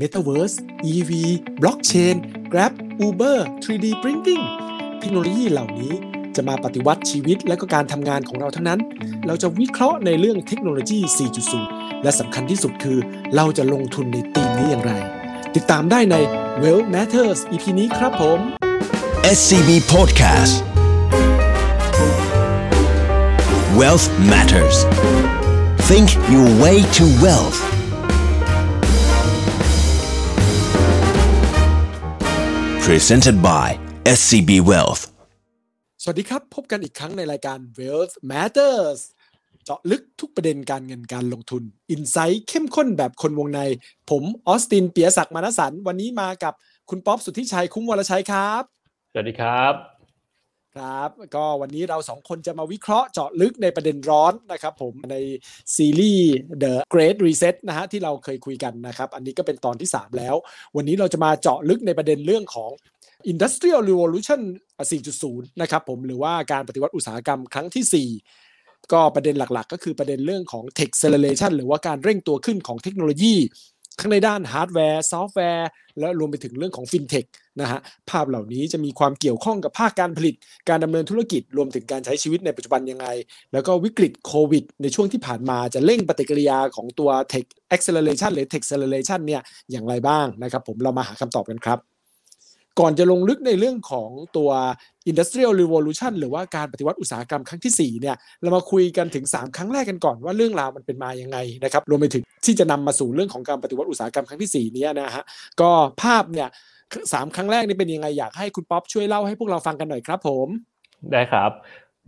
Metaverse EV Blockchain Grab Uber 3D Printing เทคโนโลยีเหล่านี้จะมาปฏิวัติชีวิตและก็การทำงานของเราทั้งนั้น เราจะวิเคราะห์ในเรื่องเทคโนโลยี 4.0 และสำคัญที่สุดคือ เราจะลงทุนในธีมนี้อย่างไร ติดตามได้ใน Well Matters EP นี้ครับผม SCB Podcast Wealth Matters Think your way to wealth Presented by SCB Wealth สวัสดีครับ พบกันอีกครั้งในรายการ Wealth Matters เจาะลึกทุกประเด็นการเงินการลงทุน อินไซต์เข้มข้นแบบคนวงใน ผมออสตินเปียศักดิ์มานสัน วันนี้มากับคุณป๊อปสุทธิชัยคุ้มวรชัยครับ สวัสดีครับ ครับ ก็วันนี้เราสองคนจะมาวิเคราะห์เจาะลึกในประเด็นร้อนนะครับผมในซีรีส์ The Great Reset นะฮะที่เราเคยคุยกันนะครับ อันนี้ก็เป็นตอนที่ 3 แล้ว วันนี้เราจะมาเจาะลึกในประเด็นเรื่องของ Industrial Revolution 4.0 นะครับผมหรือว่าการปฏิวัติอุตสาหกรรมครั้งที่ 4 ก็ประเด็นหลักๆ ก็คือประเด็นเรื่องของ Tech Acceleration หรือว่าการเร่งตัวขึ้นของเทคโนโลยี ทั้งในด้านฮาร์ดแวร์ซอฟต์แวร์ และรวมไปถึงเรื่องของฟินเทคนะฮะภาพเหล่านี้จะมีความเกี่ยวข้องกับภาคการผลิต การดำเนินธุรกิจรวมถึงการใช้ชีวิตในปัจจุบันยังไง แล้วก็วิกฤตโควิด ในช่วงที่ผ่านมาจะเร่งปฏิกิริยาของตัว Tech Acceleration หรือ Tech Acceleration เนี่ยอย่างไรบ้างนะครับผมเรามาหาคำตอบกันครับ ก่อนจะลงลึกในเรื่องของตัว Industrial Revolution หรือว่าการปฏิวัติอุตสาหกรรมครั้งที่ 4 เนี่ย เรามาคุยกันถึง 3 ครั้งแรกกันก่อนว่าเรื่องราวมันเป็นมาอยังไงนะครับ รวมไปถึงที่จะนำมาสู่เรื่องของการปฏิวัติอุตสาหกรรมครั้งที่ 4 เนี้ยนะฮะ ก็ภาพเนี่ยสามครั้งแรกนี่เป็นยังไงอยากให้คุณป๊อปช่วยเล่าให้พวกเราฟังกันหน่อยครับผม ได้ครับ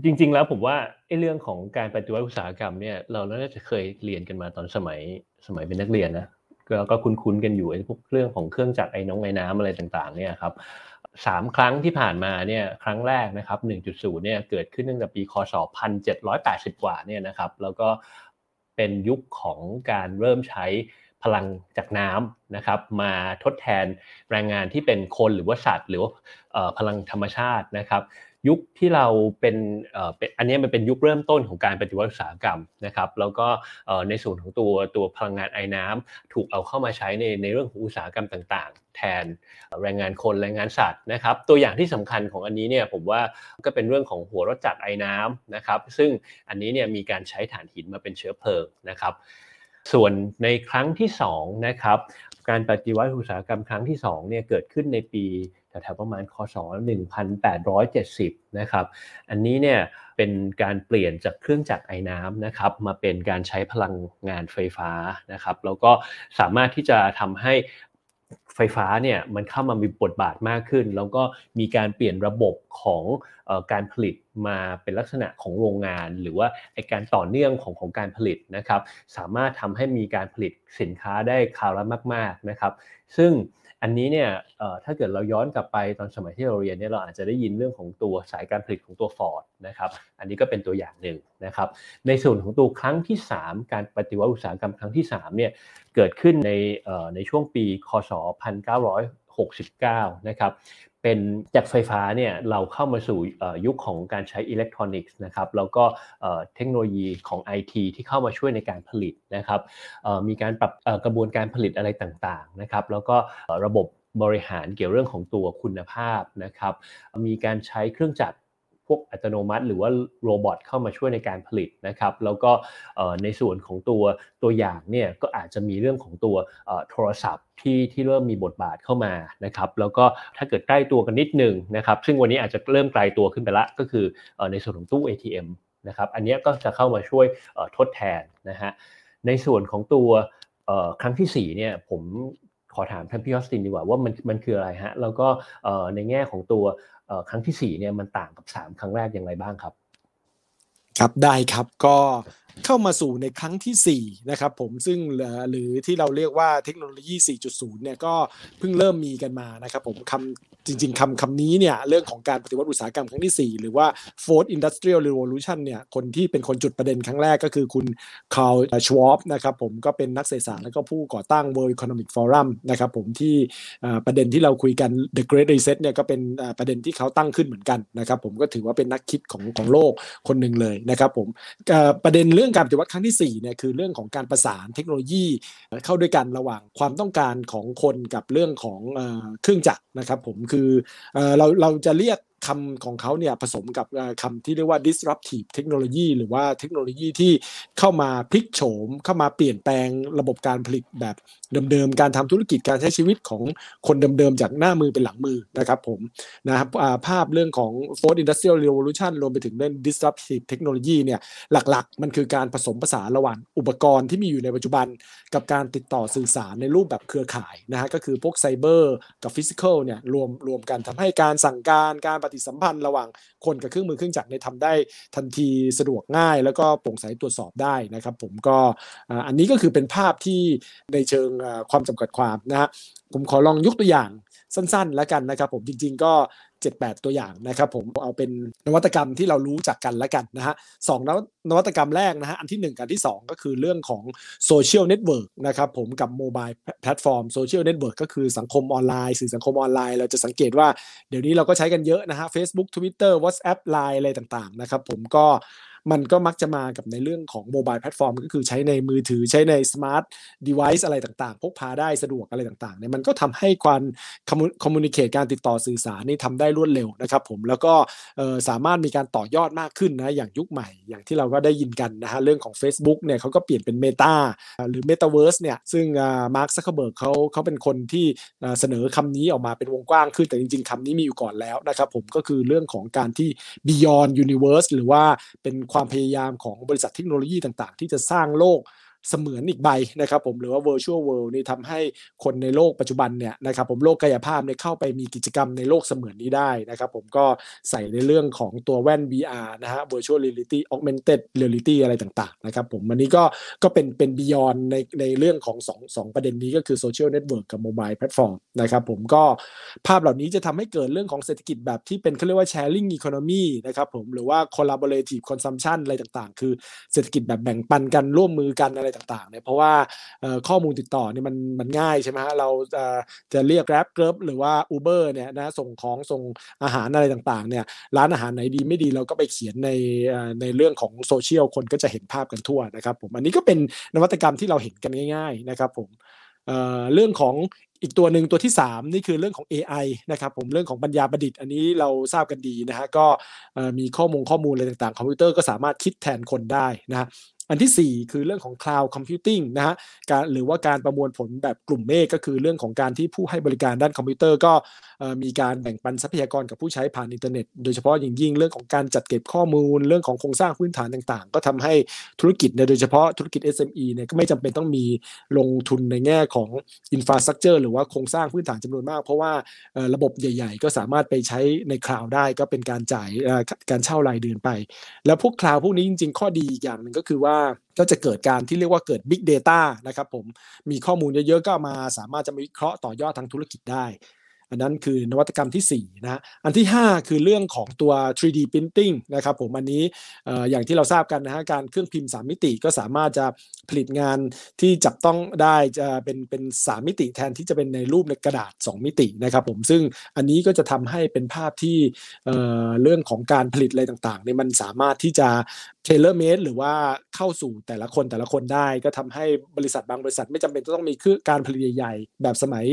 จริงๆแล้วผมว่าไอ้เรื่องของการปฏิวัติอุตสาหกรรมเนี่ยเราน่าจะเคยเรียนกันมาตอนสมัยสมัยเป็นนักเรียนนะ แล้วก็คุ้นๆกันอยู่ไอ้พวกเรื่องของเครื่องจักรไอ้น้องไอ้น้ำอะไรต่างๆเนี่ยครับสามครั้งที่ผ่านมาเนี่ยครั้งแรกนะครับ 1.0 เนี่ยเกิดขึ้นตั้งแต่ปีคศ 1780 กว่าเนี่ยนะครับแล้วก็เป็นยุคของการเริ่มใช้พลังจากน้ำนะครับมาทดแทนแรงงานที่เป็นคนหรือว่าสัตว์ หรือว่าพลังธรรมชาตินะครับ ยุคที่เราเป็นอันนี้มันเป็นยุคเริ่มต้นของการปฏิวัติอุตสาหกรรมนะครับ แล้วก็ในส่วนของตัวตัวพลังงานไอ้น้ำถูกเอาเข้ามาใช้ในในเรื่องของอุตสาหกรรมต่างๆ แทนแรงงานคนแรงงานสัตว์นะครับ ตัวอย่างที่สำคัญของอันนี้เนี่ยผมว่าก็เป็นเรื่องของหัวรถจักรไอ้น้ำนะครับ ซึ่งอันนี้เนี่ยมีการใช้ถ่านหินมาเป็นเชื้อเพลิงนะครับ ส่วนในครั้งที่2นะครับการปฏิวัติอุตสาหกรรมครั้งที่2เนี่ยเกิดขึ้นในปี แถวๆประมาณคศ1870นะครับอันนี้เนี่ยเป็นการเปลี่ยนจากเครื่องจักรไอ้น้ำนะครับมาเป็นการใช้พลังงานไฟฟ้านะครับแล้วก็สามารถที่จะทำให้ไฟฟ้าเนี่ยมันเข้ามามีบทบาทมากขึ้น แล้วก็มีการเปลี่ยนระบบของการผลิตมาเป็นลักษณะของโรงงาน หรือว่าไอการต่อเนื่องของของการผลิตนะครับ สามารถทำให้มีการผลิตสินค้าได้คราวละมาก ๆนะครับ ซึ่ง อันนี้เนี่ยถ้าเกิดเราย้อนกลับไปตอนสมัยที่เราเรียนเนี่ยเราอาจจะได้ยินเรื่องของตัวสายการผลิตของตัว Ford นะครับอันนี้ก็เป็นตัวอย่างหนึ่งนะครับในส่วนของตัวครั้งที่ 3 การปฏิวัติอุตสาหกรรมครั้งที่3เนี่ยเกิดขึ้นในในช่วงปี คศ 1969 นะครับ เป็นจากไฟฟ้าเนี่ยเราเข้ามาสู่ยุคของการใช้อิเล็กทรอนิกส์นะครับแล้วก็เทคโนโลยีของ IT ที่เข้ามาช่วยในการผลิตนะครับมีการปรับกระบวนการผลิตอะไรต่างๆนะครับแล้วก็ระบบบริหารเกี่ยวเรื่องของตัวคุณภาพนะครับมีการใช้เครื่องจักร วกอัตโนมัติ หรือว่าโรบอทเข้ามาช่วยในการผลิตนะครับแล้วก็ในส่วนของตัวตัวอย่างเนี่ยก็อาจจะมีเรื่องของตัวโทรศัพท์ที่ที่เริ่มมีบทบาทเข้ามานะครับแล้วก็ถ้าเกิดใกล้ตัวกันนิดนึงนะครับซึ่งวันนี้อาจจะเริ่มไกลตัวขึ้นไปละก็คือในส่วนของตู้ ATM นะครับอันนี้ก็จะเข้ามาช่วยทดแทนนะฮะในส่วนของตัวครั้งที่4เนี่ยผม ขอถามท่านพี่ออสตินดีกว่าว่ามันมันคืออะไรฮะ แล้วก็ในแง่ของตัวครั้งที่4เนี่ยมันต่างกับ 3 ครั้งแรกอย่างไรบ้างครับ ครับได้ครับก็เข้ามาสู่ในครั้งที่4นะครับผมซึ่งหรือที่เราเรียกว่าเทคโนโลยี 4.0 เนี่ยก็เพิ่งเริ่มมีกันมานะครับผมคำจริงๆคำคำนี้เนี่ยเรื่องของการปฏิวัติอุตสาหกรรมครั้งที่ 4 หรือว่า Fourth Industrial Revolution เนี่ยคนที่เป็นคนจุดประเด็นครั้งแรกก็คือคุณคาร์ลชวอปนะครับผมก็เป็นนักเศรษฐศาสตร์และก็ผู้ก่อตั้ง World Economic Forum นะครับผมที่ประเด็นที่เราคุยกัน The Great Reset เนี่ยก็เป็นประเด็นที่เขาตั้งขึ้นเหมือนกันนะครับผมก็ถือว่าเป็นนักคิดของของโลกคนหนึ่งเลยนะครับผมประเด็นเรื่องการปฏิวัติครั้งที่4เนี่ยคือเรื่องของการประสานเทคโนโลยีเข้าด้วยกันระหว่างความต้องการของคนกับเรื่องของเครื่องจักรนะครับผมคือเราเราจะเรียกคำของเขาเนี่ยผสมกับคำที่เรียกว่า disruptive technology หรือว่าเทคโนโลยีที่เข้ามาพลิกโฉม เข้ามาเปลี่ยนแปลงระบบการผลิตแบบ เดิมๆการทำธุรกิจการใช้ชีวิตของคนเดิมๆจากหน้ามือเป็นหลังมือนะครับผมนะครับภาพเรื่องของ fourth industrial revolution รวมไปถึงเรื่อง disruptive technology เนี่ยหลักๆ มันคือการผสมผสานระหว่างอุปกรณ์ที่มีอยู่ในปัจจุบัน กับการติดต่อสื่อสารในรูปแบบเครือข่ายนะฮะก็คือพวกไซเบอร์กับฟิสิกอลเนี่ยรวมรวมกันทำให้การสั่งการการปฏิสัมพันธ์ระหว่างคนกับเครื่องมือเครื่องจักรเนี่ยทำได้ทันทีสะดวกง่าย แล้วก็โปร่งใสตรวจสอบได้นะครับผมก็อันนี้ก็คือเป็นภาพที่ในเชิงความจำกัดความนะฮะผมขอลองยกตัวอย่างสั้นๆ แล้วกันนะครับผมจริงๆก็ 7-8 ตัวอย่างนะครับผมเอาเป็นนวัตกรรมที่เรารู้จักกันแล้วกันนะฮะสองนวัตกรรมแรกนะฮะอันที่ 1 กับที่ 2 ก็คือเรื่องของ social network นะครับผมกับ mobile platform social network ก็คือสังคมออนไลน์ สื่อสังคมออนไลน์ เราจะสังเกตว่าเดี๋ยวนี้เราก็ใช้กันเยอะนะฮะ Facebook Twitter WhatsApp Line อะไรต่างๆนะครับผมก็ มันก็มักจะมากับในเรื่องของ mobile platform ก็คือใช้ในมือถือใช้ใน smart device อะไรต่างๆ พกพาได้สะดวกอะไรต่างๆเนี่ยมันก็ทำให้ความ communicate การติดต่อสื่อสารนี่ทำได้รวดเร็วนะครับผมแล้วก็สามารถมีการต่อยอดมากขึ้นนะอย่างยุคใหม่ อย่างที่เราก็ได้ยินกันนะฮะเรื่องของ Facebook เนี่ยเขาก็เปลี่ยนเป็น Meta หรือ Metaverse เนี่ยซึ่งมาร์คซักเคอร์เบิร์กเขาเขาเป็นคนที่เสนอคำนี้ออกมาเป็นวงกว้างขึ้นแต่จริง ๆคำนี้มีอยู่ก่อนแล้วนะครับผมก็คือเรื่องของการที่ Beyond Universe หรือว่าเป็นความพยายามของบริษัทเทคโนโลยีต่าง ๆ ที่จะสร้างโลก เสมือนอีกใบนะครับผมหรือว่า virtual world นี่ทำให้คนในโลกปัจจุบันเนี่ยนะครับผมโลกกายภาพเนี่ยเข้าไปมีกิจกรรมในโลกเสมือนนี้ได้นะครับผมก็ใส่ในเรื่องของตัวแว่น VR นะฮะ virtual reality augmented reality อะไรต่างๆนะครับผมอันนี้ก็ก็เป็นเป็น beyond ในในเรื่องของ2 2ประเด็นนี้ก็คือ social network กับ mobile platform นะครับผมก็ภาพเหล่านี้จะทำให้เกิดเรื่องของเศรษฐกิจแบบที่เป็นเขาเรียกว่า sharing economy นะครับผมหรือว่า collaborative consumption อะไรต่างๆ คือเศรษฐกิจแบบแบ่งปันกันร่วมมือกันอะไรต่างๆเนี่ยเพราะว่าข้อมูลติดต่อเนี่ยมันมันง่ายใช่ไหมฮะเราจะเรียก Grab Grab หรือว่า Uber เนี่ยนะส่งของส่งอาหารอะไรต่างๆเนี่ยร้านอาหารไหนดีไม่ดีเราก็ไปเขียนในในเรื่องของโซเชียลคนก็จะเห็นภาพกันทั่วนะครับผมอันนี้ก็เป็นนวัตกรรมที่เราเห็นกันง่าย ๆนะครับผมเรื่องของอีกตัวหนึ่งตัวที่ 3 นี่คือเรื่องของ AI นะครับผมเรื่องของปัญญาประดิษฐ์อันนี้เราทราบกันดีนะฮะก็มีข้อมูลข้อมูลอะไรต่างๆ คอมพิวเตอร์ก็สามารถคิดแทนคนได้นะ อันที่ 4 คือเรื่องของ cloud computing นะฮะการหรือว่าการประมวลผลแบบกลุ่มเมฆก็คือเรื่องของการที่ผู้ให้บริการด้านคอมพิวเตอร์ก็มีการแบ่งปันทรัพยากรกับผู้ใช้ผ่านอินเทอร์เน็ต โดยเฉพาะอย่างยิ่งเรื่องของการจัดเก็บข้อมูล เรื่องของโครงสร้างพื้นฐานต่างๆ ก็ทำให้ธุรกิจโดยเฉพาะธุรกิจ SME เนี่ยก็ไม่จำเป็นต้องมีลงทุนในแง่ของ infrastructure หรือว่าโครงสร้างพื้นฐานจำนวนมาก เพราะว่าระบบใหญ่ ๆ ก็สามารถไปใช้ในคลาวด์ได้ก็เป็นการจ่ายการเช่ารายเดือนไป แล้วพวกคลาวด์พวกนี้จริง ๆ ข้อดีอย่างหนึ่งก็คือว่าก็จะเกิดการที่เรียกว่าเกิด Big Data นะครับผมมีข้อมูลเยอะๆก็มาสามารถจะมาวิเคราะห์ต่อยอดทางธุรกิจได้ อันนั้นคือนวัตกรรมที่4นะอันที่ 5 คือเรื่องของตัว 3D printing นะครับผมอันนี้อย่างที่เราทราบกันนะฮะการเครื่องพิมพ์ 3 มิติก็สามารถจะผลิตงานที่จับต้องได้จะเป็นเป็น3มิติแทนที่จะเป็นในรูปในกระดาษ 2 มิตินะครับผมซึ่งอันนี้ก็จะทำให้เป็นภาพที่เรื่องของการผลิตอะไรต่างๆเนี่ยมันสามารถที่จะเทเลอร์เมดหรือว่าเข้าสู่แต่ละคนแต่ละคนได้ ก็ทำให้บริษัทบางบริษัทไม่จำเป็นต้องมีคือการผลิตใหญ่ๆแบบสมัย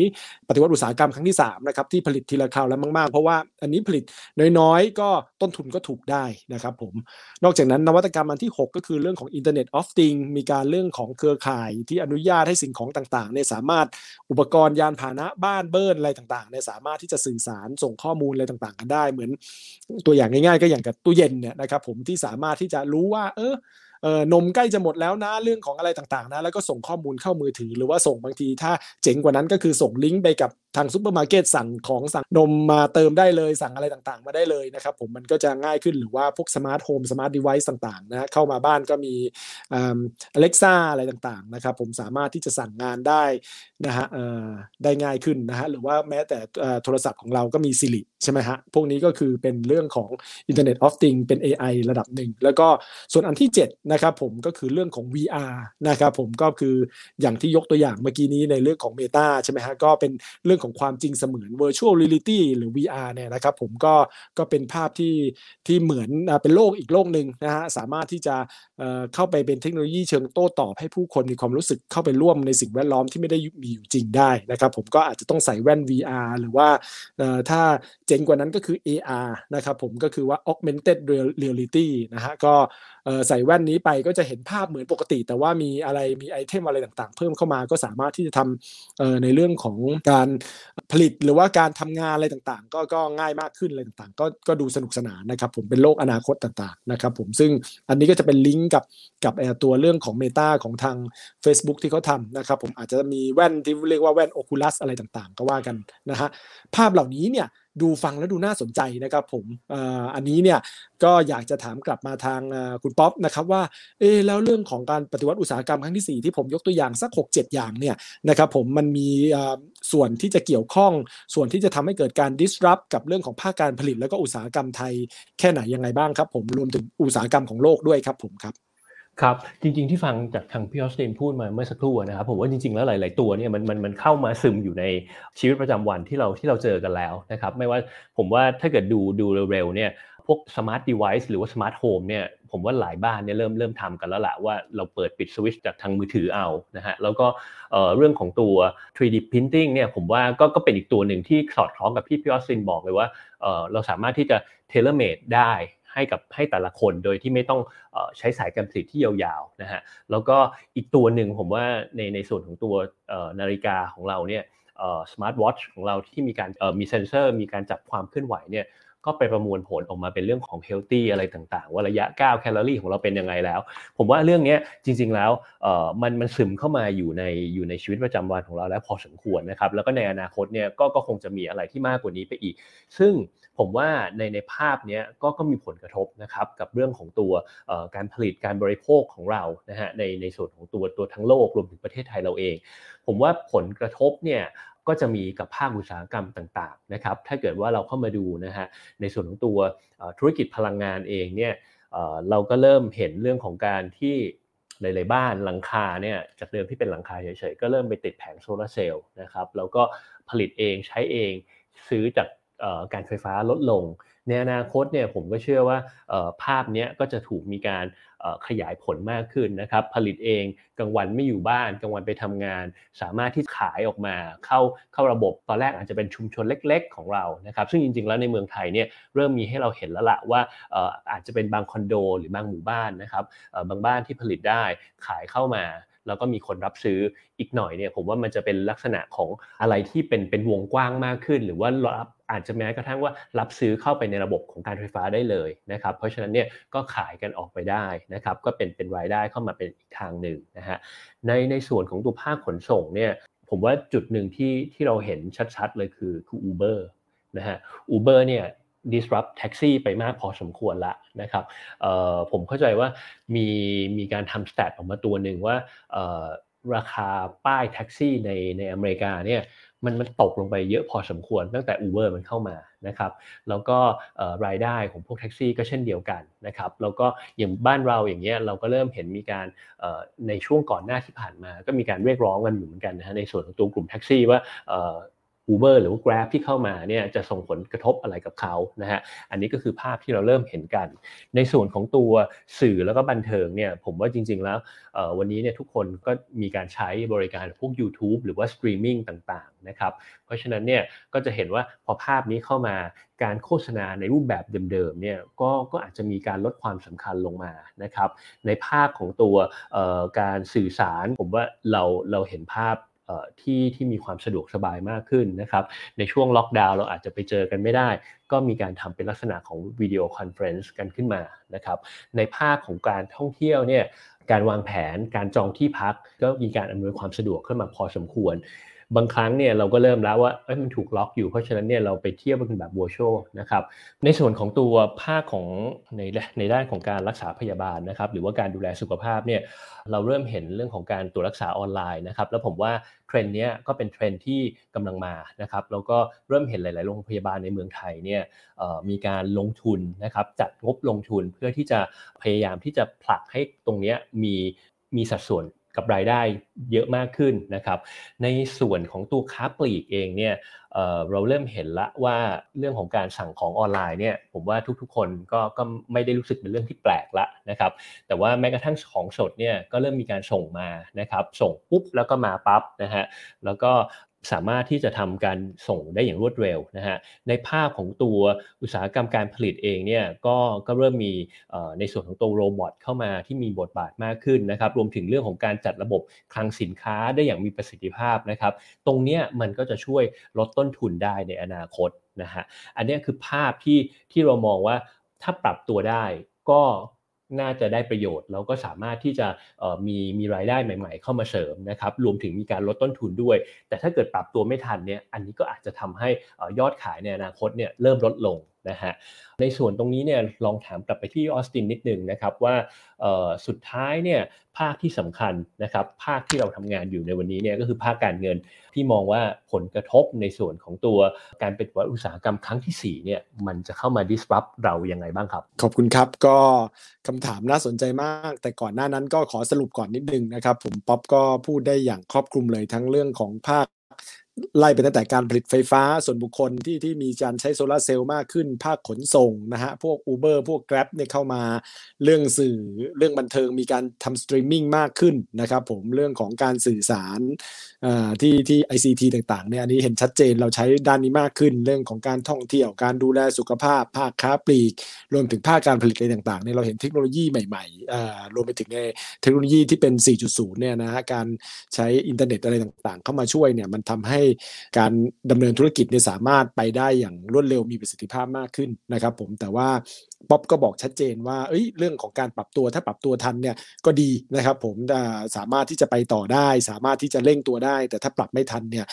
ปฏิวัติอุตสาหกรรมครั้งที่3นะครับที่ผลิตทีละคราวแล้วมากๆ เพราะว่าอันนี้ผลิตน้อยๆ ก็ต้นทุนก็ถูกได้นะครับผมนอกจากนั้นนวัตกรรมอันที่ 6 ก็คือเรื่องของ Internet of Things มีการเรื่องของเครือข่ายที่อนุญาตให้สิ่งของต่างๆเนี่ยสามารถอุปกรณ์ยานพาหนะบ้านเบิร์นอะไรต่างๆเนี่ยสามารถที่จะสื่อสารส่งข้อมูลอะไรต่างๆ กันได้ เหมือนตัวอย่างง่ายๆ ก็อย่างกับตู้เย็นเนี่ยนะครับผมที่สามารถที่จะรู้ว่าเออเออนมใกล้จะหมดแล้วนะเรื่องของอะไรต่างๆนะแล้วก็ส่งข้อมูลเข้ามือถือ หรือว่าส่งบางทีถ้าเจ๋งกว่านั้นก็คือส่งลิงก์ไปกับ ทางซูเปอร์มาร์เก็ตสั่งของสั่งนมมาเติมได้เลยสั่งอะไรต่างๆ มาได้เลยนะครับผมมันก็จะง่ายขึ้นหรือว่าพวก smart home smart device ต่างๆนะเข้ามาบ้านก็มี Alexa อะไรต่างๆนะครับผมสามารถที่จะสั่งงานได้นะฮะได้ง่ายขึ้นนะฮะหรือว่าแม้แต่โทรศัพท์ของเราก็มี Siri ใช่ไหมฮะพวกนี้ก็คือเป็นเรื่องของ Internet of Things เป็น AI ระดับหนึ่ง แล้วก็ส่วนอันที่7นะครับผมก็คือเรื่องของ VR นะครับผมก็คืออย่างที่ยกตัวอย่างเมื่อกี้นี้ในเรื่องของ Meta ใช่ไหมฮะก็เป็นเรื่องของของความจริงเสมือน virtual reality หรือ VR เนี่ยนะครับผมก็ก็เป็นภาพที่ที่เหมือนเป็นโลกอีกโลกหนึ่งนะฮะสามารถที่จะเข้าไปเป็นเทคโนโลยีเชิงโต้ตอบให้ผู้คนมีความรู้สึกเข้าไปร่วมในสิ่งแวดล้อมที่ไม่ได้มีอยู่จริงได้นะครับผมก็อาจจะต้องใส่แว่น VR หรือว่าถ้าเจ๋งกว่านั้นก็คือ AR นะครับผมก็คือว่า augmented reality นะฮะก็ ใส่แว่นนี้ไปก็จะเห็นภาพเหมือนปกติ แต่ว่ามีอะไรมีไอเทมอะไรต่างๆ เพิ่มเข้ามาก็สามารถที่จะทำในเรื่องของการผลิตหรือว่าการทำงานอะไรต่างๆ ก็ก็ง่ายมากขึ้นอะไรต่างๆ ก็ก็ดูสนุกสนานนะครับผมเป็นโลกอนาคตต่างๆนะครับผมซึ่งอันนี้ก็จะเป็นลิงก์กับกับตัวเรื่องของ Meta ของทาง Facebook ที่เขาทำนะครับผมอาจจะมีแว่นที่เรียกว่าแว่น Oculus อะไรต่างๆ ก็ว่ากันนะฮะภาพเหล่านี้เนี่ย ดูฟังแล้วดูน่าสนใจนะครับผมอันนี้เนี่ยก็อยากจะถามกลับมาทางคุณป๊อปนะครับว่าเออแล้วเรื่องของการปฏิวัติอุตสาหกรรมครั้งที่ 4 ที่ผมยกตัวอย่างสัก 6 7 อย่างเนี่ยนะครับผมมันมีส่วนที่จะเกี่ยวข้อง ส่วนที่จะทำให้เกิดการ disrupt กับเรื่องของภาคการผลิตแล้วก็อุตสาหกรรมไทยแค่ไหนยังไงบ้างครับผมรวมถึงอุตสาหกรรมของโลกด้วยครับผมครับ ครับจริงๆที่ฟังจากทางพี่ออสเตนพูดมาเมื่อสักครู่นะครับผมว่าจริงๆแล้วหลาย ๆ ตัวเนี่ยมันมันมันเข้ามาซึมอยู่ในชีวิตประจำวันที่เราที่เราเจอกันแล้วนะครับไม่ว่าผมว่าถ้าเกิดดูดูเร็วๆเนี่ยพวก smart device หรือว่า smart home เนี่ยผมว่าหลายบ้านเนี่ยเริ่มเริ่มทำกันแล้วแหละว่าเราเปิดปิดสวิตช์จากทางมือถือเอานะฮะแล้วก็เรื่องของตัว 3D printing เนี่ยผมว่าก็ก็เป็นอีกตัวหนึ่งที่สอดคล้องกับพี่พี่ออสตินบอกเลยว่าเราสามารถที่จะ tailor-made ได้ ให้กับให้แต่ละคนโดยที่ไม่ต้องใช้สายการผลิตที่ยาวๆนะฮะแล้วก็อีกตัวหนึ่งผมว่าในในส่วนของตัวนาฬิกาของเราเนี่ย smart watch ของเราที่มีการมีเซนเซอร์มีการจับความเคลื่อนไหวเนี่ย ก็ไปประมวลผลออกมาเป็นเรื่องของ healthy อะไรต่างๆ ว่าระยะก้าวแคลอรี่ของเราเป็นยังไงแล้ว ผมว่าเรื่องนี้จริง ๆแล้วมันมันซึมเข้ามาอยู่ในอยู่ในชีวิตประจำวันของเราแล้วพอสมควรนะครับแล้วก็ในอนาคตเนี่ยก็ก็คงจะมีอะไรที่มากกว่านี้ไปอีก ซึ่งผมว่าในในภาพนี้ก็ก็มีผลกระทบนะครับกับเรื่องของตัวการผลิตการบริโภคของเรานะฮะในในส่วนของตัวตัวทั้งโลกรวมถึงประเทศไทยเราเอง ผมว่าผลกระทบเนี่ย ก็จะมีกับภาคอุตสาหกรรมต่างๆนะครับถ้าเกิดว่าเราเข้ามาดูนะฮะในส่วนของตัวธุรกิจพลังงานเองเนี่ยเราก็เริ่มเห็นเรื่องของการที่หลายๆบ้านหลังคาเนี่ยจากเดิมที่เป็นหลังคาเฉยๆก็เริ่มไปติดแผงโซลาเซลล์นะครับแล้วก็ผลิตเองใช้เองซื้อจากการไฟฟ้าลดลง ในอนาคตเนี่ยผมก็เชื่อว่าภาพนี้ก็จะถูกมีการ ขยายผลมากขึ้นนะครับ ผลิตเองกลางวันไม่อยู่บ้านกลางวันไปทำงาน สามารถที่ขายออกมาเข้าเข้าระบบตอนแรกอาจจะเป็นชุมชนเล็ก ๆ ของเรานะครับ ซึ่งจริงๆแล้วในเมืองไทยเนี่ยเริ่มมีให้เราเห็นแล้วละว่าอาจจะเป็นบางคอนโด หรือบางหมู่บ้านนะครับบางบ้านที่ผลิตได้ขายเข้ามา แล้วก็มีคนรับซื้ออีกหน่อยเนี่ยผมว่ามันจะเป็นลักษณะของอะไรที่เป็นเป็นวงกว้างมากขึ้น หรือว่ารับอาจจะแม้กระทั่งว่ารับซื้อเข้าไปในระบบของการไฟฟ้าได้เลยนะครับเพราะฉะนั้นเนี่ยก็ขายกันออกไปได้นะครับก็เป็นเป็นรายได้เข้ามาเป็นอีกทางหนึ่งนะฮะในในส่วนของตัวภาคขนส่งเนี่ยผมว่าจุดหนึ่งที่ที่เราเห็นชัดๆเลยคือคือ Uber นะฮะ Uber เนี่ย disrupt taxi ไปมากพอสมควรละนะครับผมเข้าใจว่ามีมีการทำสแตทออกมาตัวหนึ่งว่าราคาป้ายแท็กซี่ในในอเมริกาเนี่ยมันมันตกลงไปเยอะพอสมควรตั้งแต่ Uber มันเข้ามานะครับแล้วก็รายได้ของพวกแท็กซี่ก็เช่นเดียวกันนะครับแล้วก็อย่างบ้านเราอย่างเงี้ยเราก็เริ่มเห็นมีการในช่วงก่อนหน้าที่ผ่านมา ก็มีการเรียกร้องกันอยู่เหมือนกันนะฮะในส่วนของตัวกลุ่มแท็กซี่ว่า Uber หรือว่า Grab ที่เข้ามาเนี่ยจะส่งผลกระทบอะไรกับเขานะฮะอันนี้ก็คือภาพที่เราเริ่มเห็นกัน ในส่วนของตัวสื่อแล้วก็บันเทิงเนี่ยผมว่าจริง ๆ แล้ววันนี้เนี่ยทุกคนก็มีการใช้บริการพวก YouTube หรือว่าสตรีมมิ่งต่างๆนะครับเพราะฉะนั้นเนี่ยก็จะเห็นว่าพอภาพนี้เข้ามาการโฆษณาในรูปแบบเดิมๆเนี่ยก็ก็อาจจะมีการลดความสำคัญลงมานะครับในภาพของตัวการสื่อสารผมว่าเราเราเห็นภาพ ที่ที่มีความสะดวกสบายมากขึ้นนะครับ ในช่วงล็อกดาวน์เราอาจจะไปเจอกันไม่ได้ ก็มีการทำเป็นลักษณะของ video conference กันขึ้นมานะครับในภาคของการท่องเที่ยวเนี่ยการวางแผนการจองที่พักก็มีการอำนวยความสะดวกขึ้นมาพอสมควร บางครั้งเนี่ยเราก็เริ่มแล้วว่าเอ้ยมันถูกล็อกอยู่เพราะฉะนั้นเนี่ยเราไปเที่ยวเป็นแบบ virtual นะครับในส่วนของตัวภาคของในในด้านของการรักษาพยาบาลนะครับหรือว่าการดูแลสุขภาพเนี่ยเราเริ่มเห็นเรื่องของการตรวจรักษาออนไลน์นะครับแล้วผมว่าเทรนด์นี้ก็เป็นเทรนด์ที่กำลังมานะครับแล้วก็เริ่มเห็นหลาย ๆ โรงพยาบาลในเมืองไทยเนี่ยมีการลงทุนนะครับจัดงบลงทุนเพื่อที่จะพยายามที่จะผลักให้ตรงนี้มีมีสัดส่วน กับรายได้เยอะมากขึ้นนะครับ ในส่วนของตัวค้าปลีกเองเนี่ยเราเริ่มเห็นละว่าเรื่องของการสั่งของออนไลน์เนี่ยผมว่าทุกๆ คนก็ก็ไม่ได้รู้สึกเป็นเรื่องที่แปลกละนะครับ แต่ว่าแม้กระทั่งของสดเนี่ยก็เริ่มมีการส่งมานะครับ ส่งปุ๊บแล้วก็มาปั๊บนะฮะแล้วก็ สามารถที่จะทำการส่งได้อย่างรวดเร็วนะฮะในภาพของตัวอุตสาหกรรมการผลิตเองเนี่ยก็ก็เริ่มมีในส่วนของตัวโรบอทเข้ามาที่มีบทบาทมากขึ้นนะครับรวมถึงเรื่องของการจัดระบบคลังสินค้าได้อย่างมีประสิทธิภาพนะครับ ตรงนี้มันก็จะช่วยลดต้นทุนได้ในอนาคตนะฮะอันนี้คือภาพที่ที่เรามองว่าถ้าปรับตัวได้ก็ น่าจะได้ประโยชน์แล้วก็สามารถที่จะมีมีรายได้ใหม่ ๆ เข้ามาเสริมนะครับรวมถึงมีการลดต้นทุนด้วย แต่ถ้าเกิดปรับตัวไม่ทันเนี่ยอันนี้ก็อาจจะทำให้ยอดขายในอนาคตเนี่ยเริ่มลดลง นะฮะในส่วนตรงนี้เนี่ยลองถามกลับไปที่ออสตินนิดนึงนะครับว่าสุดท้ายเนี่ยภาคที่สำคัญนะครับภาคที่เราทำงานอยู่ในวันนี้เนี่ยก็คือภาคการเงินที่มองว่าผลกระทบในส่วนของตัวการเป็นวัอุตสาหกรรมครั้งที่4เนี่ยมันจะเข้ามา disrupt เรายังไงบ้างครับ ขอบคุณครับก็คำถามน่าสนใจมาก แต่ก่อนหน้านั้นก็ขอสรุปก่อนนิดนึงนะครับ คุณป๊อปก็พูดได้อย่างครอบคลุมเลยทั้งเรื่องของภาค ไล่ไปตั้งแต่การผลิตไฟฟ้าส่วนบุคคลที่ที่มีการใช้โซลาเซลล์มากขึ้น ภาคขนส่งนะฮะพวก Uber พวก Grab เนี่ยเข้ามาเรื่องสื่อเรื่องบันเทิงมีการทำสตรีมมิ่งมากขึ้นนะครับผมเรื่องของการสื่อสารที่ที่ ICT ต่างๆเนี่ยอันนี้เห็นชัดเจนเราใช้ด้านนี้มากขึ้น เรื่องของการท่องเที่ยวการดูแลสุขภาพ ภาคค้าปลีก รวมถึงภาคการผลิตอะไรต่างๆเนี่ยเราเห็นเทคโนโลยีใหม่ๆรวมไปถึงในเทคโนโลยีที่เป็น 4.0 เนี่ยนะฮะการใช้อินเทอร์เน็ตอะไรต่างๆ เข้ามาช่วยเนี่ยมันทำให้การดำเนินธุรกิจเนี่ยสามารถไปได้อย่างรวดเร็วมีประสิทธิภาพมากขึ้นนะครับผมแต่ว่าป๊อบก็บอกชัดเจนว่าเอ้ยเรื่องของการปรับตัวถ้าปรับตัวทันเนี่ยก็ดีนะครับผมสามารถที่จะไปต่อได้ สามารถที่จะเร่งตัวได้ แต่ถ้าปรับไม่ทันเนี่ย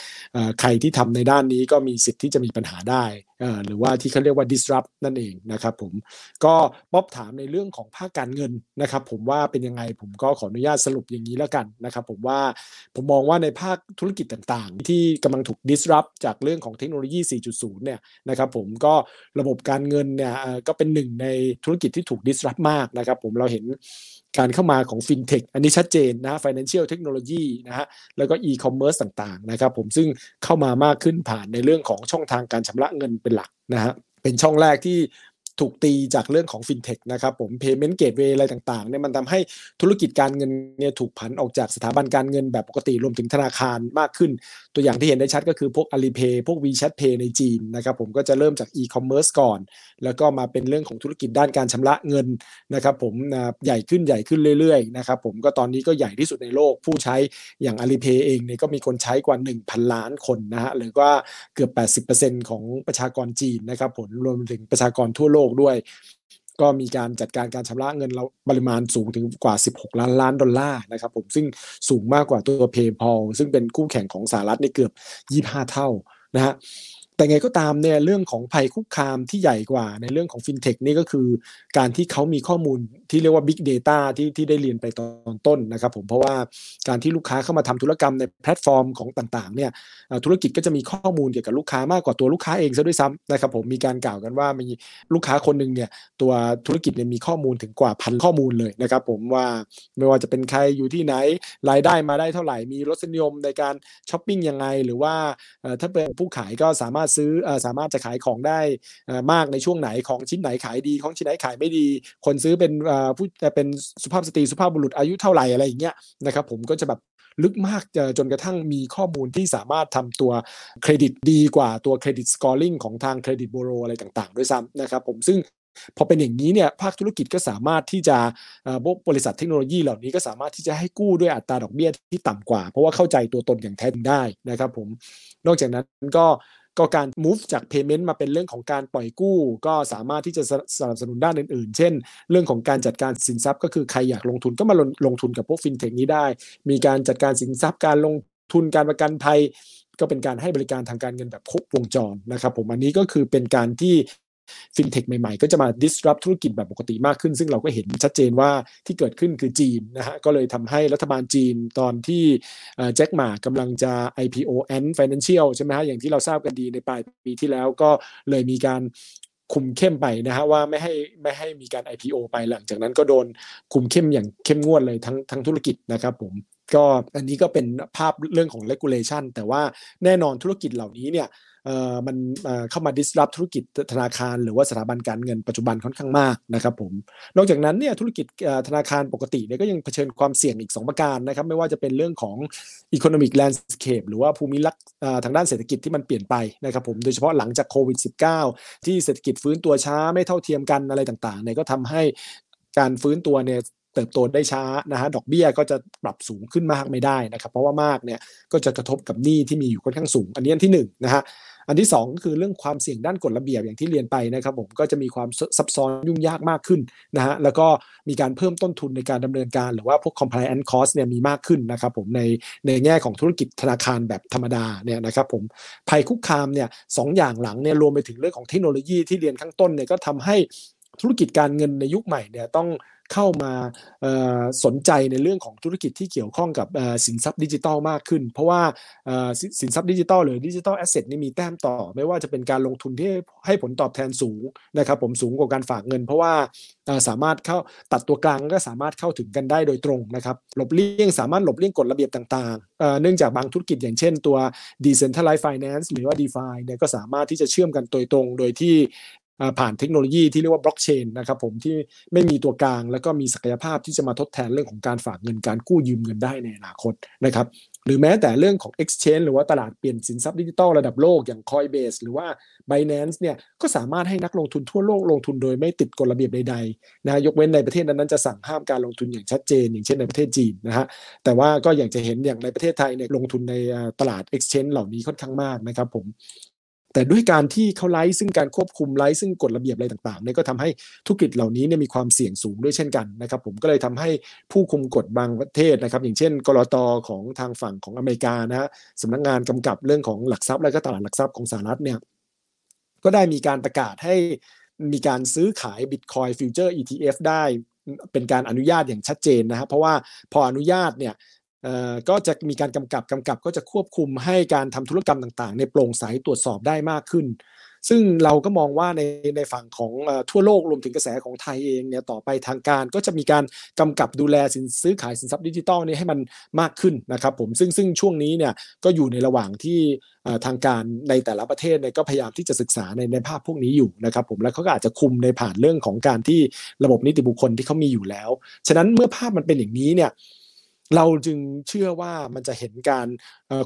ใครที่ทำในด้านนี้ก็มีสิทธิ์ที่จะมีปัญหาได้หรือว่าที่เขาเรียกว่า disrupt นั่นเองนะครับผมก็ป๊อบถามในเรื่องของภาคการเงินนะครับผมว่าเป็นยังไงผมก็ขออนุญาตสรุปอย่างนี้แล้วกันนะครับผมว่าผมมองว่าในภาคธุรกิจต่างๆ ที่กำลังถูก disrupt จากเรื่องของเทคโนโลยี 4.0 เนี่ยนะครับผมก็ระบบการเงินเนี่ยก็เป็นหนึ่งในธุรกิจที่ถูก disrupt มากนะครับผมเราเห็นการเข้ามาของฟินเทคอันนี้ชัดเจนนะ Financial Technology นะฮะแล้วก็อีคอมเมิร์ซต่างๆนะครับผมซึ่งเข้ามามากขึ้นผ่านในเรื่องของช่องทางการชำระเงินเป็นหลักนะฮะเป็นช่องแรกที่ ถูกตีจากเรื่องของฟินเทคนะครับผม payment gateway อะไรต่างๆเนี่ยมันทำให้ธุรกิจการเงินเนี่ยถูกผันออกจากสถาบันการเงินแบบปกติรวมถึงธนาคารมากขึ้น ตัวอย่างที่เห็นได้ชัดก็คือพวก Alipay พวก WeChat Pay ในจีนนะครับผมก็จะเริ่มจาก e-commerce ก่อน แล้วก็มาเป็นเรื่องของธุรกิจด้านการชำระเงินนะครับผมใหญ่ขึ้นใหญ่ขึ้นเรื่อยๆนะครับผมก็ตอนนี้ก็ใหญ่ที่สุดในโลกผู้ใช้อย่าง Alipay เองเนี่ยก็มีคนใช้กว่า 1,000 ล้านคนนะฮะหรือว่าเกือบ 80%ของประชากรจีนนะครับผลรวมถึงประชากรทั่วโลกด้วย ก็มีการจัดการการชำระเงินเราปริมาณสูงถึงกว่า 16 ล้านล้านดอลลาร์นะครับผมซึ่งสูงมากกว่าตัว PayPal ซึ่งเป็นคู่แข่งของสหรัฐในเกือบ 25 เท่านะฮะ แต่ไงก็ตามเนี่ยเรื่องของภัยคุกคามที่ใหญ่กว่าในเรื่องของฟินเทคนี่ก็คือ การที่เขามีข้อมูลที่เรียกว่า Big Data ที่ที่ได้เรียนไปตอนต้นนะครับผมเพราะว่าการที่ลูกค้าเข้ามาทำธุรกรรมในแพลตฟอร์มของต่างๆเนี่ยธุรกิจก็จะมีข้อมูลเกี่ยวกับลูกค้ามากกว่าตัวลูกค้าเองซะด้วยซ้ำนะครับผมมีการกล่าวกันว่ามีลูกค้าคนหนึ่งเนี่ยตัวธุรกิจเนี่ยมีข้อมูลถึงกว่าพันข้อมูลเลยนะครับผมว่าไม่ว่าจะเป็นใครอยู่ที่ไหนรายได้มาได้เท่าไหร่มีรสนิยมในการช้อปปิ้งยังไงหรือว่าถ้าเป็นผู้ขายก็สามารถซื้อสามารถจะขายของได้มากในช่วงไหนของชิ้นไหนขายดี ของชิ้นไหนขายไม่ดี คนซื้อเป็นผู้เป็นสุภาพสตรีสุภาพบุรุษอายุเท่าไหร่อะไรอย่างเงี้ยนะครับผมก็จะแบบลึกมากจนกระทั่งมีข้อมูลที่สามารถทำตัวเครดิตดีกว่าตัว credit scoring ของทางเครดิตบูโรอะไรต่างๆ ด้วยซ้ำนะครับผมซึ่งพอเป็นอย่างนี้เนี่ยภาคธุรกิจก็สามารถที่จะบริษัทเทคโนโลยีเหล่านี้ก็สามารถที่จะให้กู้ด้วยอัตราดอกเบี้ยที่ต่ำกว่า เพราะว่าเข้าใจตัวตนอย่างแท้จริงได้นะครับผมนอกจากนั้นก็ ก็การ move จาก payment มาเป็นเรื่องของการปล่อยกู้ ก็สามารถที่จะสนับสนุนด้านอื่นๆ เช่น เรื่องของการจัดการสินทรัพย์ ก็คือใครอยากลงทุนก็มาลงลงทุนกับพวกฟินเทคนี้ได้ มีการจัดการสินทรัพย์การลงทุนการประกันภัย ก็เป็นการให้บริการทางการเงินแบบครบวงจรนะครับผมอันนี้ก็คือเป็นการที่ ฟินเทคใหม่ๆ ก็จะมา disrupt ธุรกิจแบบปกติมากขึ้น ซึ่งเราก็เห็นชัดเจนว่าที่เกิดขึ้นคือจีนนะฮะก็เลยทำให้รัฐบาลจีนตอนที่แจ็คหมากำลังจะ IPO Ant Financial ใช่ไหมฮะอย่างที่เราทราบกันดีในปลายปีที่แล้วก็เลยมีการคุมเข้มไปนะฮะว่าไม่ให้ไม่ให้มีการ IPO ไปหลังจากนั้นก็โดนคุมเข้มอย่างเข้มงวดเลยทั้งทั้งธุรกิจนะครับผม ก็อันนี้ก็เป็นภาพเรื่องของ regulation แต่ว่าแน่นอนธุรกิจเหล่านี้เนี่ยมันเข้ามา disrupt ธุรกิจธนาคาร หรือว่าสถาบันการเงินปัจจุบันค่อนข้างมากนะครับผมนอกจากนั้นเนี่ยธุรกิจธนาคารปกติเนี่ยก็ยังเผชิญความเสี่ยงอีก 2 ประการนะครับไม่ว่าจะเป็นเรื่องของ economic landscape หรือว่าภูมิลักษณ์ทางด้านเศรษฐกิจที่มันเปลี่ยนไปนะครับผมโดยเฉพาะหลังจากโควิด -19 ที่เศรษฐกิจฟื้นตัวช้าไม่เท่าเทียมกันอะไรต่างๆเนี่ยก็ทำให้การฟื้นตัวเนี่ย เติบโตได้ช้านะฮะดอกเบี้ยก็จะปรับสูงขึ้นมากไม่ได้นะครับ เพราะว่ามากเนี่ยก็จะกระทบกับหนี้ที่มีอยู่ค่อนข้างสูง อันนี้อันที่1นนะฮะอันที่ 2 ก็คือเรื่องความเสี่ยงด้านกฎระเบียบอย่างที่เรียนไปนะครับผมก็จะมีความซับซ้อนยุ่งยากมากขึ้นนะฮะแล้วก็มีการเพิ่มต้นทุนในการดำเนินการ หรือว่าพวก compliance cost เนี่ยมีมากขึ้นนะครับผมในในแง่ของธุรกิจธนาคารแบบธรรมดาเนี่ยนะครับผมภัยคุกคามเนี่ยสองอย่างหลังเนี่ยรวมไปถึงเรื่องของเทคโนโลยีที่เรียนข้างต้นเนี่ยก็ทำให้ธุรกิจการเงินในยุคใหม่เนี่ยต้อง เข้ามาสนใจในเรื่องของธุรกิจที่เกี่ยวข้องกับสินทรัพย์ดิจิทัลมากขึ้น เพราะว่าสินทรัพย์ดิจิทัลหรือ digital asset นี่มีแต้มต่อ ไม่ว่าจะเป็นการลงทุนที่ให้ผลตอบแทนสูงนะครับผมสูงกว่าการฝากเงิน เพราะว่าสามารถเข้าตัดตัวกลางก็สามารถเข้าถึงกันได้โดยตรงนะครับหลบเลี่ยงสามารถหลบเลี่ยงกฎระเบียบต่างๆ เนื่องจากบางธุรกิจอย่างเช่นตัว decentralized finance หรือว่า DeFi เนี่ยก็สามารถที่จะเชื่อมกันโดยตรง โดยที่ ผ่านเทคโนโลยีที่เรียกว่าบล็อกเชนนะครับผมที่ไม่มีตัวกลาง แล้วก็มีศักยภาพที่จะมาทดแทนเรื่องของการฝากเงินการกู้ยืมเงินได้ในอนาคตนะครับหรือแม้แต่เรื่องของ Exchange หรือว่าตลาดเปลี่ยนสินทรัพย์ดิจิทัลระดับโลกอย่าง Coinbase หรือว่า Binance เนี่ยก็สามารถให้นักลงทุนทั่วโลกลงทุนโดยไม่ติดกฎระเบียบใดๆนะยกเว้นในประเทศนั้นๆจะสั่งห้ามการลงทุนอย่างชัดเจน อย่างเช่นในประเทศจีนนะฮะแต่ว่าก็อยากจะเห็นอย่างในประเทศไทยเนี่ยลงทุนในตลาด Exchange เหล่านี้ค่อนข้างมากนะครับผม แต่ด้วยการที่เขาไล่ซึ่งการควบคุมไล่ซึ่งกฎระเบียบอะไรต่างๆเนี่ยก็ทำให้ธุรกิจเหล่านี้เนี่ยมีความเสี่ยงสูงด้วยเช่นกันนะครับ ผมก็เลยทำให้ผู้คุมกฎบางประเทศนะครับ อย่างเช่น กรตของทางฝั่งของอเมริกานะฮะสำนักงงานกำกับเรื่องของหลักทรัพย์และก็ตลาดหลักทรัพย์ของสหรัฐเนี่ยก็ได้มีการประกาศให้มีการซื้อขายบิตคอยฟิวเจอร์ ETF ได้เป็นการอนุญาตอย่างชัดเจนนะครับเพราะว่าพออนุญาตเนี่ย ก็จะมีการกำกับกำกับก็จะควบคุมให้การทำธุรกรรมต่างๆ ในโปร่งใสตรวจสอบได้มากขึ้น ซึ่งเราก็มองว่าในในฝั่งของทั่วโลกรวมถึงกระแสของไทยเองเนี่ยต่อไปทางการก็จะมีการกำกับดูแลสินซื้อขายสินทรัพย์ดิจิทัลนี่ให้มันมากขึ้นนะครับผมซึ่งซึ่งช่วงนี้เนี่ยก็อยู่ในระหว่างที่ทางการในแต่ละประเทศเนี่ยก็พยายามที่จะศึกษาในในภาพพวกนี้อยู่นะครับผมแล้วเขาก็อาจจะคุมในผ่านเรื่องของการที่ระบบนิติบุคคลที่เขามีอยู่แล้ว ฉะนั้นเมื่อภาพมันเป็นอย่างนี้เนี่ย เราจึงเชื่อว่ามันจะเห็นการ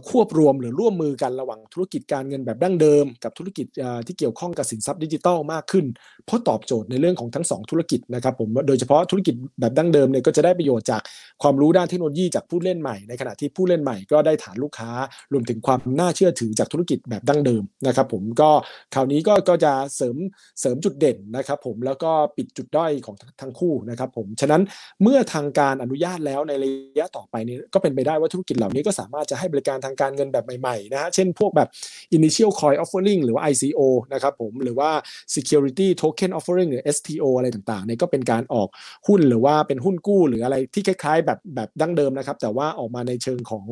ควบรวมหรือร่วมมือกันระหว่างธุรกิจการเงินแบบดั้งเดิม กับธุรกิจที่เกี่ยวข้องกับสินทรัพย์ดิจิทัลมากขึ้น เพราะตอบโจทย์ในเรื่องของทั้ง 2 ธุรกิจนะครับผมโดยเฉพาะธุรกิจแบบดั้งเดิมเนี่ยก็จะได้ประโยชน์จากความรู้ด้านเทคโนโลยีจากผู้เล่นใหม่ในขณะที่ผู้เล่นใหม่ก็ได้ฐานลูกค้ารวมถึงความน่าเชื่อถือจากธุรกิจแบบดั้งเดิมนะครับผมก็คราวนี้ก็ก็จะเสริมเสริมจุดเด่นนะครับผมแล้วก็ปิดจุดด้อยของทั้งคู่นะครับผมฉะนั้นเมื่อทางการอนุญาตแล้วในระยะต่อไปนี้ก็เป็นไปได้ว่าธุรกิจเหล่านี้ก็สามารถจะให้บริการทางการเงินแบบใหม่ๆนะฮะเช่นพวกแบบ initial coin offering หรือว่า ICO นะครับผมหรือว่า security token offering หรือ STO อะไรต่างๆเนี่ยก็เป็นการออกหุ้นหรือว่าเป็นหุ้นกู้หรืออะไรที่คล้ายๆ แบบแบบดั้งเดิมนะครับ แต่ว่าออกมาในเชิงของ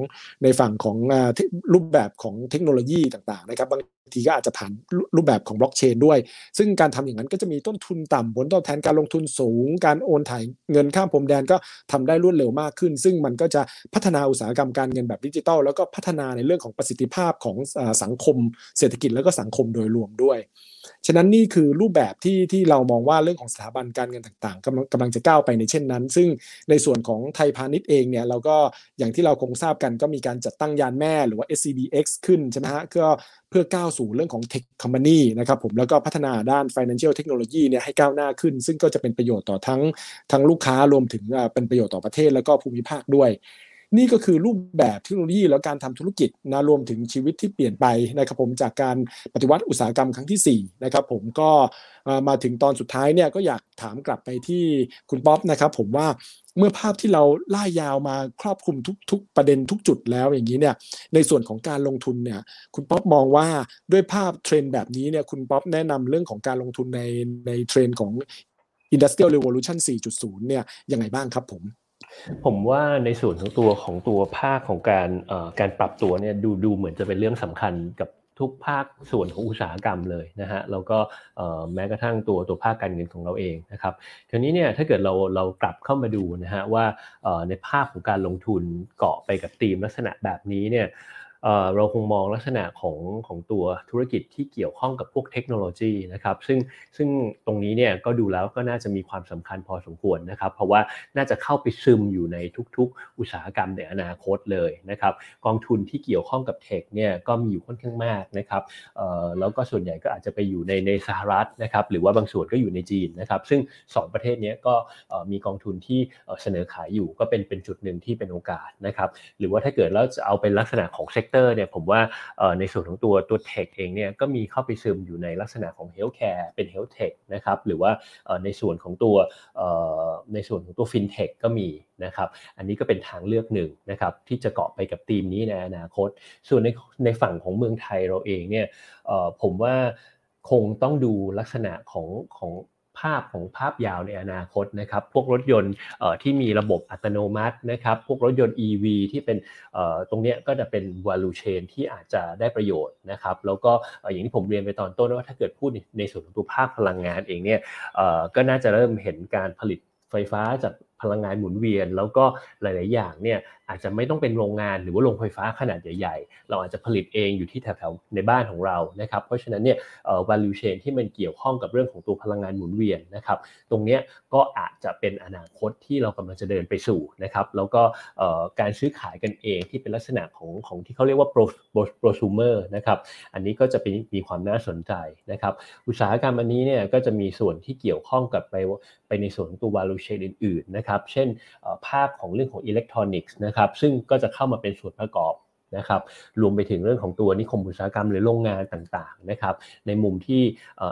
ในฝั่งของรูปแบบของเทคโนโลยีต่างๆนะครับบางทีก็อาจจะผ่านรูปแบบของบล็อกเชนด้วย ซึ่งการทำอย่างนั้นก็จะมีต้นทุนต่ำผลตอบแทนการลงทุนสูง การโอนถ่ายเงินข้ามพรมแดนก็ทำได้รวดเร็วมากขึ้น ซึ่งมันก็จะพัฒนาอุตสาหกรรมการเงินแบบดิจิทัลแล้วก็พัฒนาในเรื่องของประสิทธิภาพของสังคม เศรษฐกิจแล้วก็สังคมโดยรวมด้วย ฉะนั้นนี่คือรูปแบบที่ที่เรามองว่าเรื่องของสถาบันการเงินต่างๆกำลังกำลังจะก้าวไปในเช่นนั้น ซึ่งในส่วนของไทยพาณิชย์เองเนี่ยเราก็อย่างที่เราคงทราบกันก็มีการจัดตั้งยานแม่หรือว่า SCBX ขึ้นใช่ไหมฮะก็เพื่อก้าวสู่เรื่องของ Tech Company นะครับผมแล้วก็พัฒนาด้าน Financial Technology เนี่ยให้ก้าวหน้าขึ้น ซึ่งก็จะเป็นประโยชน์ต่อทั้งทั้งลูกค้ารวมถึงเป็นประโยชน์ต่อประเทศแล้วก็ภูมิภาคด้วย นี่ก็คือรูปแบบเทคโนโลยีแล้วการทำธุรกิจนะรวมถึงชีวิตที่เปลี่ยนไปนะครับผมจากการปฏิวัติอุตสาหกรรมครั้งที่4นะครับผมก็มาถึงตอนสุดท้ายเนี่ยก็อยากถามกลับไปที่คุณป๊อปนะครับผมว่าเมื่อภาพที่เราไล่ยาวมาครอบคลุมทุกๆ ประเด็นทุกจุดแล้วอย่างนี้เนี่ยในส่วนของการลงทุนเนี่ยคุณป๊อปมองว่าด้วยภาพเทรนด์แบบนี้เนี่ยคุณป๊อปแนะนำเรื่องของการลงทุนในในเทรนด์ของ Industrial Revolution 4.0 เนี่ยยังไงบ้างครับผม ผมว่าในส่วนของตัวของตัวภาคของการการปรับตัวเนี่ยดูดูเหมือนจะเป็นเรื่องสำคัญกับทุกภาคส่วนของอุตสาหกรรมเลยนะฮะแล้วก็แม้กระทั่งตัวตัวภาคการเงินของเราเองนะครับทีนี้เนี่ยถ้าเกิดเราเรากลับเข้ามาดูนะฮะว่าในภาพของการลงทุนเกาะไปกับธีมลักษณะแบบนี้เนี่ย เราคงมองลักษณะของของตัวธุรกิจที่เกี่ยวข้องกับพวกเทคโนโลยีนะครับซึ่งซึ่งตรงนี้เนี่ยก็ดูแล้วก็น่าจะมีความสำคัญพอสมควรนะครับ เพราะว่าน่าจะเข้าไปซึมอยู่ในทุกๆ อุตสาหกรรมในอนาคตเลยนะครับกองทุนที่เกี่ยวข้องกับ tech เนี่ยก็มีอยู่ค่อนข้างมากนะครับแล้วก็ส่วนใหญ่ก็อาจจะไปอยู่ในในสหรัฐนะครับหรือว่าบางส่วนก็อยู่ในจีนนะครับซึ่ง 2 ประเทศนี้ก็มีกองทุนที่เสนอขายอยู่ก็เป็นเป็นจุดหนึ่งที่เป็นโอกาสนะครับหรือว่าถ้าเกิดเราจะเอาเป็นลักษณะของ sector เนี่ยผมว่าในส่วนของตัวตัว tech เองเนี่ยก็มีเข้าไปซึมอยู่ในลักษณะของ healthcare เป็น health tech นะครับหรือว่าในส่วนของตัวในส่วนของตัวฟินเทคก็มีนะครับอันนี้ก็เป็นทางเลือกหนึ่งนะครับที่จะเกาะไปกับธีมนี้ในอนาคต ส่วนในในฝั่งของเมืองไทยเราเองเนี่ยผมว่าคงต้องดูลักษณะของของ ภาพของภาพยาวในอนาคตนะครับ พวกรถยนต์ที่มีระบบอัตโนมัตินะครับ พวกรถยนต์ EV ที่เป็นตรงนี้ก็จะเป็น value chain ที่อาจจะได้ประโยชน์นะครับ แล้วก็อย่างที่ผมเรียนไปตอนต้นว่าถ้าเกิดพูดในส่วนของตัวภาคพลังงานเองเนี่ยก็น่าจะเริ่มเห็นการผลิตไฟฟ้าจากพลังงานหมุนเวียน แล้วก็หลาย ๆ อย่างเนี่ยอาจจะไม่ต้องเป็นโรงงานหรือว่าโรงไฟฟ้าขนาดใหญ่ ๆ เราอาจจะผลิตเองอยู่ที่แถว ๆ ในบ้านของเรานะครับเพราะฉะนั้นเนี่ย value chain ที่มันเกี่ยวข้องกับเรื่องของตัวพลังงานหมุนเวียนนะครับตรงนี้ก็อาจจะเป็นอนาคตที่เรากำลังจะเดินไปสู่นะครับแล้วก็การซื้อขายกันเองที่เป็นลักษณะของของที่เขาเรียกว่า prosumer นะครับอันนี้ก็จะเป็นมีความน่าสนใจนะครับอุตสาหกรรมอันนี้เนี่ยก็จะมีส่วนที่เกี่ยวข้องกับไปไปในส่วนของตัว value chain อื่น ๆ นะครับเช่นภาคของเรื่องของอิเล็กทรอนิกส์นะครับ ซึ่งก็จะเข้ามาเป็นส่วนประกอบนะครับ รวมไปถึงเรื่องของตัวนิคมอุตสาหกรรมหรือโรงงานต่างๆนะครับ ในมุมที่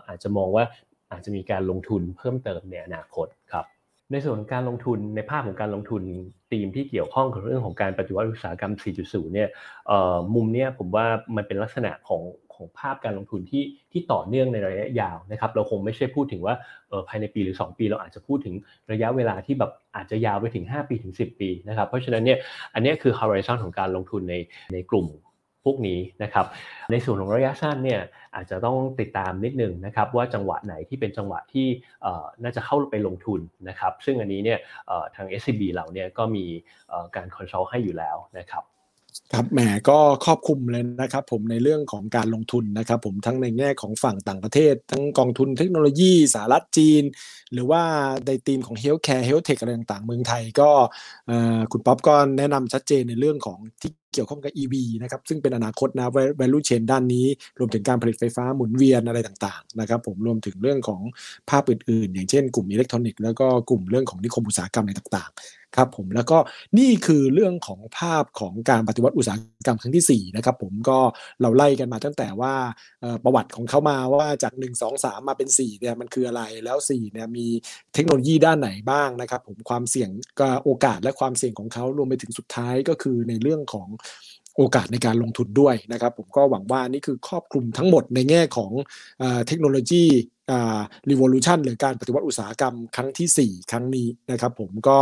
อาจจะมองว่าอาจจะมีการลงทุนเพิ่มเติมในอนาคตครับในส่วนการลงทุนในภาพของการลงทุนธีมที่เกี่ยวข้องกับเรื่องของการปฏิวัติอุตสาหกรรม 4.0 เนี่ยมุมเนี้ยผมว่ามันเป็นลักษณะของ ของภาพการลงทุนที่ที่ต่อเนื่องในระยะยาวนะครับ เราคงไม่ใช่พูดถึงว่าเออภายในปีหรือ 2 ปี เราอาจจะพูดถึงระยะเวลาที่แบบอาจจะยาวไปถึง 5 ปีถึง 10 ปีนะครับ เพราะฉะนั้นเนี่ยอันนี้คือ horizon ของการลงทุนในในกลุ่มพวกนี้นะครับในส่วนของระยะสั้นเนี่ยอาจจะต้องติดตามนิดนึงนะครับว่าจังหวะไหนที่เป็นจังหวะที่น่าจะเข้าไปลงทุนนะครับซึ่งอันนี้เนี่ยทาง SCB เราเนี่ยก็มีการ consult ให้อยู่แล้วนะครับ ครับแหมก็ครอบคลุมเลยนะครับผมในเรื่องของการลงทุนนะครับผมทั้งในแง่ของฝั่งต่างประเทศ ทั้งกองทุนเทคโนโลยีสหรัฐจีน หรือว่าในธีมของ healthcare health tech อะไรต่างๆเมืองไทยก็คุณป๊อปก็แนะนำชัดเจนในเรื่องของที่ เกี่ยวข้องกับ EV นะครับซึ่งเป็นอนาคตนะ value chain ด้านนี้ รวมถึงการผลิตไฟฟ้าหมุนเวียนอะไรต่างๆนะครับผมรวมถึงเรื่องของภาพอื่นๆ อย่างเช่นกลุ่มอิเล็กทรอนิกส์แล้วก็กลุ่มเรื่องของนิคมอุตสาหกรรมอะไรต่างๆครับผมแล้วก็นี่คือเรื่องของภาพของการปฏิวัติอุตสาห กรรมครั้งที่4นะครับผมก็เราไล่กันมาตั้งแต่ว่าประวัติของเขามาว่าจาก 1 2 3 มาเป็น4เนี่ยมันคืออะไรแล้ว4เนี่ยมีเทคโนโลยีด้านไหนบ้างนะครับผมความเสี่ยงโอกาสและความเสี่ยงของเขารวมไปถึงสุดท้ายก็คือในเรื่องของโอกาสในการลงทุนด้วยนะครับ ผมก็หวังว่านี่คือครอบคลุมทั้งหมดในแง่ของเทคโนโลยี อ่า revolution หรือการปฏิวัติอุตสาหกรรมครั้งที่ 4 ครั้งนี้นะครับผมก็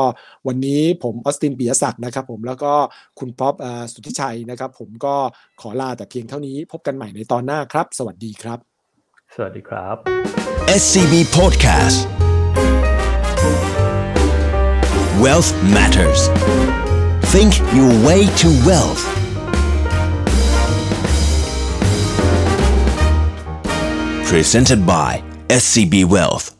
วันนี้ผมออสตินปียศักดิ์นะครับผมแล้วก็คุณป๊อปสุทธิชัยนะครับ ผมก็ขอลาแต่เพียงเท่านี้พบกันใหม่ในตอนหน้าครับ สวัสดีครับ สวัสดีครับ SCB Podcast Wealth Matters Think your way to wealth presented by SCB Wealth